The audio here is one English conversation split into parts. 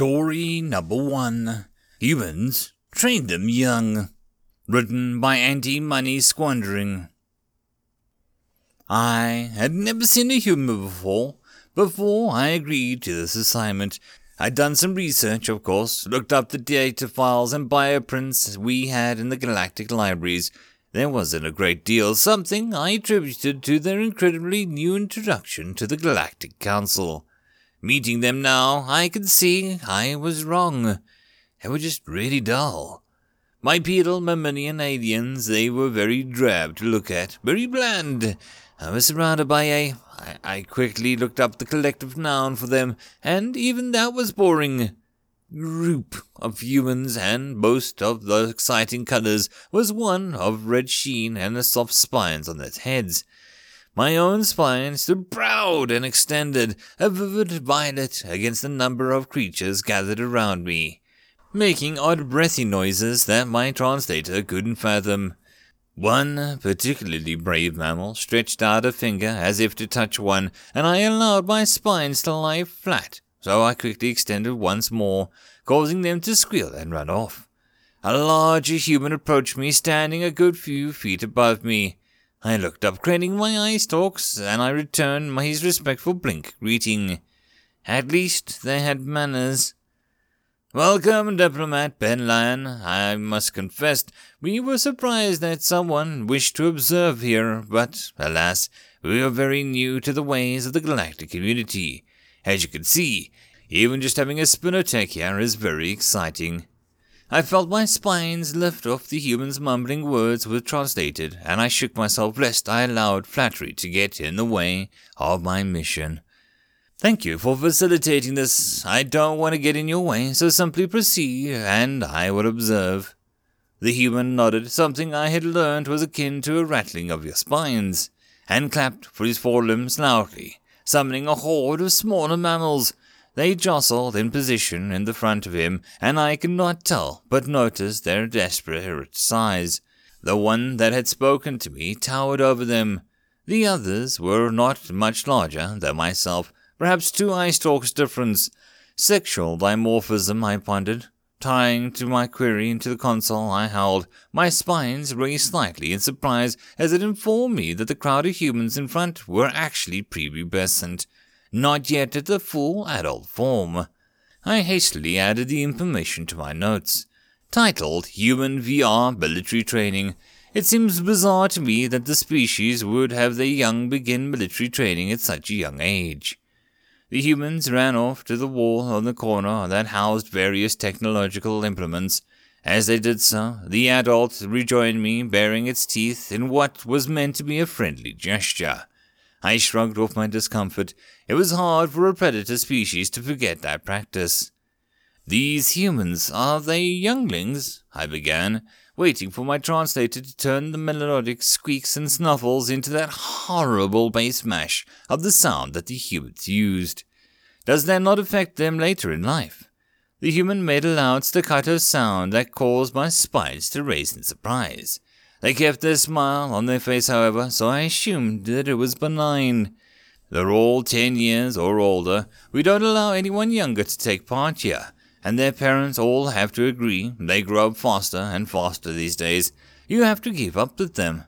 Story number one Humans Train Them Young. Written by Anti Money Squandering. I had never seen a human before. Before I agreed to this assignment, I'd done some research, of course, looked up the data files and bioprints we had in the galactic libraries. There wasn't a great deal, something I attributed to their incredibly new introduction to the Galactic Council. Meeting them now, I could see I was wrong. They were just really dull. My Bipedal mammalian aliens, they were very drab to look at, very bland. I was surrounded by a. I, I quickly looked up the collective noun for them, and even that was boring. Group of humans, and most of the exciting colors was one of red sheen and the soft spines on their heads. My own spine stood proud and extended, a vivid violet against the number of creatures gathered around me, making odd breathy noises that my translator couldn't fathom. One particularly brave mammal stretched out a finger as if to touch one, and I allowed my spines to lie flat, so I quickly extended once more, causing them to squeal and run off. A larger human approached me, standing a good few feet above me. I looked up, craning my eye stalks, and I returned his respectful blink, greeting. At least they had manners. Welcome, Diplomat Ben Lion. I must confess, we were surprised that someone wished to observe here, but, alas, we are very new to the ways of the galactic community. As you can see, even just having a spinotech here is very exciting. I felt my spines lift off the human's mumbling words were translated, and I shook myself lest I allowed flattery to get in the way of my mission. Thank you for facilitating this. I don't want to get in your way, so simply proceed, and I will observe. The human nodded, something I had learned was akin to a rattling of your spines, and clapped for his forelimbs loudly, summoning a horde of smaller mammals they jostled in position in the front of him, and I could not tell but notice their desperate size. The one that had spoken to me towered over them. The others were not much larger than myself, perhaps two eye stalks difference. Sexual dimorphism, I pondered. Tying to my query into the console I howled. my spines raised slightly in surprise as it informed me that the crowd of humans in front were actually prepubescent not yet at the full adult form. I hastily added the information to my notes. Titled Human VR Military Training. It seems bizarre to me that the species would have their young begin military training at such a young age. The humans ran off to the wall on the corner that housed various technological implements. As they did so, the adult rejoined me, baring its teeth in what was meant to be a friendly gesture. I shrugged off my discomfort. It was hard for a predator species to forget that practice. These humans, are they younglings? I began, waiting for my translator to turn the melodic squeaks and snuffles into that horrible bass mash of the sound that the humans used. Does that not affect them later in life? The human made a loud staccato sound that caused my spines to raise in surprise. They kept their smile on their face, however, so I assumed that it was benign. They're all ten years or older. We don't allow anyone younger to take part here, and their parents all have to agree. They grow up faster and faster these days. You have to keep up with them.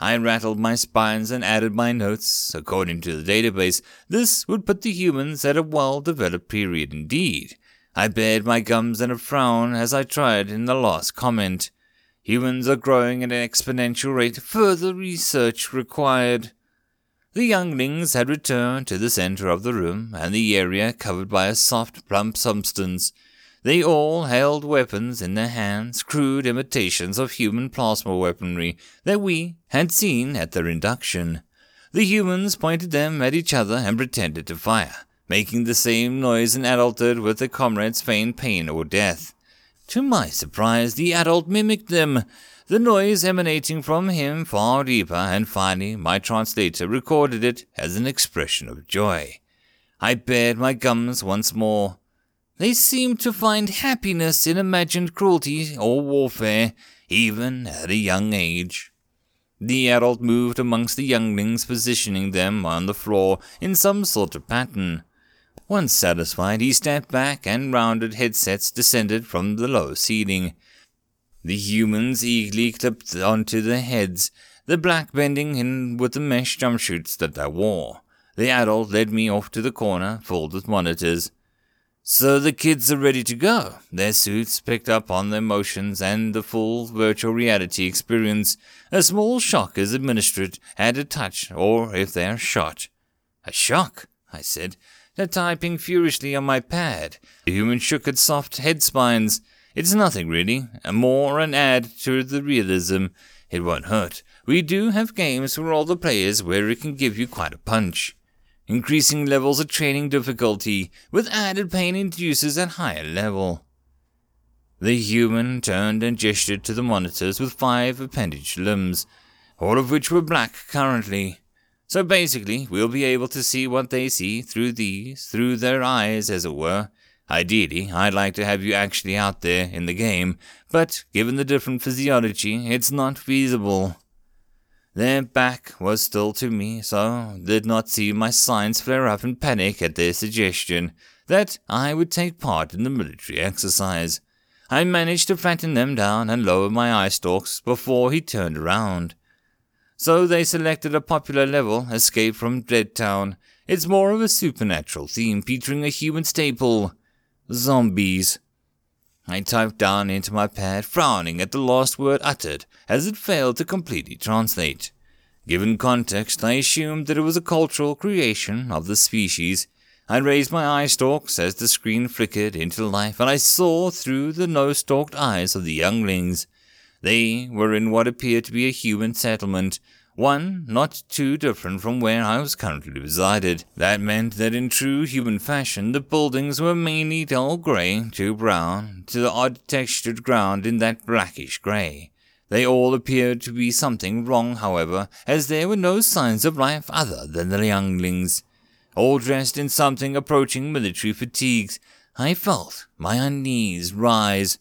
I rattled my spines and added my notes. According to the database, this would put the humans at a well developed period indeed. I bared my gums in a frown as I tried in the last comment. Humans are growing at an exponential rate. Further research required. The younglings had returned to the center of the room, and the area covered by a soft, plump substance. They all held weapons in their hands, crude imitations of human plasma weaponry that we had seen at their induction. The humans pointed them at each other and pretended to fire, making the same noise in adulthood with their comrades feign pain or death. To my surprise, the adult mimicked them, the noise emanating from him far deeper, and finally my translator recorded it as an expression of joy. I bared my gums once more. They seemed to find happiness in imagined cruelty or warfare, even at a young age. The adult moved amongst the younglings, positioning them on the floor in some sort of pattern. Once satisfied, he stepped back and rounded headsets descended from the low ceiling. The humans eagerly clipped onto their heads, the black bending in with the mesh jumpsuits that they wore. The adult led me off to the corner, filled with monitors. So the kids are ready to go. Their suits picked up on their motions and the full virtual reality experience. A small shock is administered at a touch or if they are shot. A shock, I said, typing furiously on my pad. The human shook its soft head spines. It's nothing really, more an add to the realism. It won't hurt. We do have games for all the players where it can give you quite a punch increasing levels of training difficulty with added pain inducers at higher level. The human turned and gestured to the monitors with five appendage limbs, all of which were black currently. So basically, we'll be able to see what they see through these, through their eyes, as it were. Ideally, I'd like to have you actually out there in the game, but given the different physiology, it's not feasible. Their back was still to me, so did not see my signs flare up in panic at their suggestion that I would take part in the military exercise. I managed to flatten them down and lower my eye stalks before he turned around. So they selected a popular level, Escape from Dreadtown. It's more of a supernatural theme featuring a human staple zombies. I typed down into my pad, frowning at the last word uttered, as it failed to completely translate. Given context, I assumed that it was a cultural creation of the species. I raised my eye stalks as the screen flickered into life, and I saw through the nose-stalked eyes of the younglings. They were in what appeared to be a human settlement, one not too different from where I was currently resided. That meant that in true human fashion, the buildings were mainly dull grey to brown, to the odd textured ground in that blackish grey. They all appeared to be something wrong, however, as there were no signs of life other than the younglings. All dressed in something approaching military fatigues, I felt my unease rise.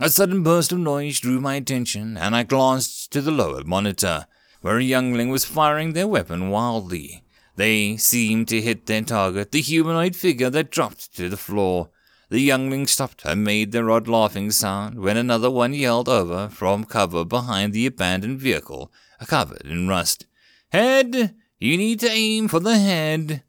A sudden burst of noise drew my attention, and I glanced to the lower monitor where a youngling was firing their weapon wildly. They seemed to hit their target, the humanoid figure that dropped to the floor. The youngling stopped and made their odd laughing sound when another one yelled over from cover behind the abandoned vehicle, covered in rust. Head! You need to aim for the head!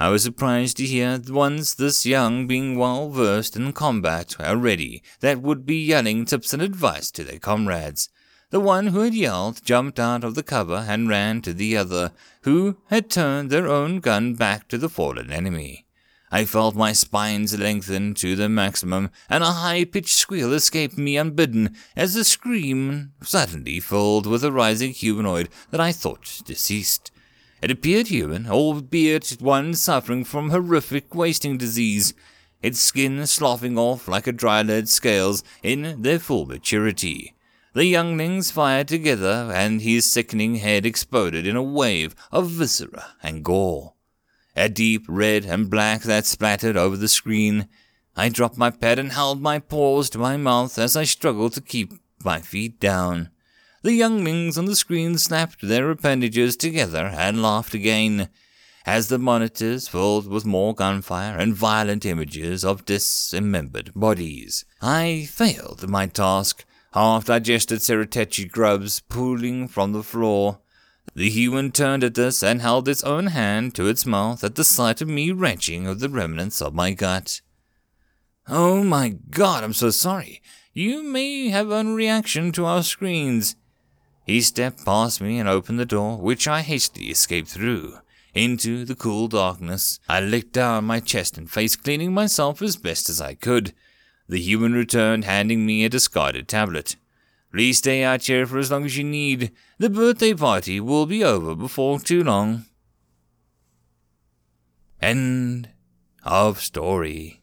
I was surprised to hear ones this young being well versed in combat already that would be yelling tips and advice to their comrades. The one who had yelled jumped out of the cover and ran to the other, who had turned their own gun back to the fallen enemy. I felt my spines lengthen to the maximum, and a high-pitched squeal escaped me unbidden as the scream suddenly filled with a rising humanoid that I thought deceased. It appeared human, albeit one suffering from horrific wasting disease, its skin sloughing off like a dry lead scales in their full maturity. The younglings fired together, and his sickening head exploded in a wave of viscera and gore. A deep red and black that splattered over the screen. I dropped my pad and held my paws to my mouth as I struggled to keep my feet down. The younglings on the screen snapped their appendages together and laughed again, as the monitors filled with more gunfire and violent images of dismembered bodies. I failed my task, half-digested ceratechi grubs pooling from the floor. The human turned at this and held its own hand to its mouth at the sight of me wrenching of the remnants of my gut. Oh my god, I'm so sorry. You may have a reaction to our screens. He stepped past me and opened the door, which I hastily escaped through. Into the cool darkness, I licked down my chest and face, cleaning myself as best as I could. The human returned, handing me a discarded tablet. Please stay out here for as long as you need. The birthday party will be over before too long. End of story.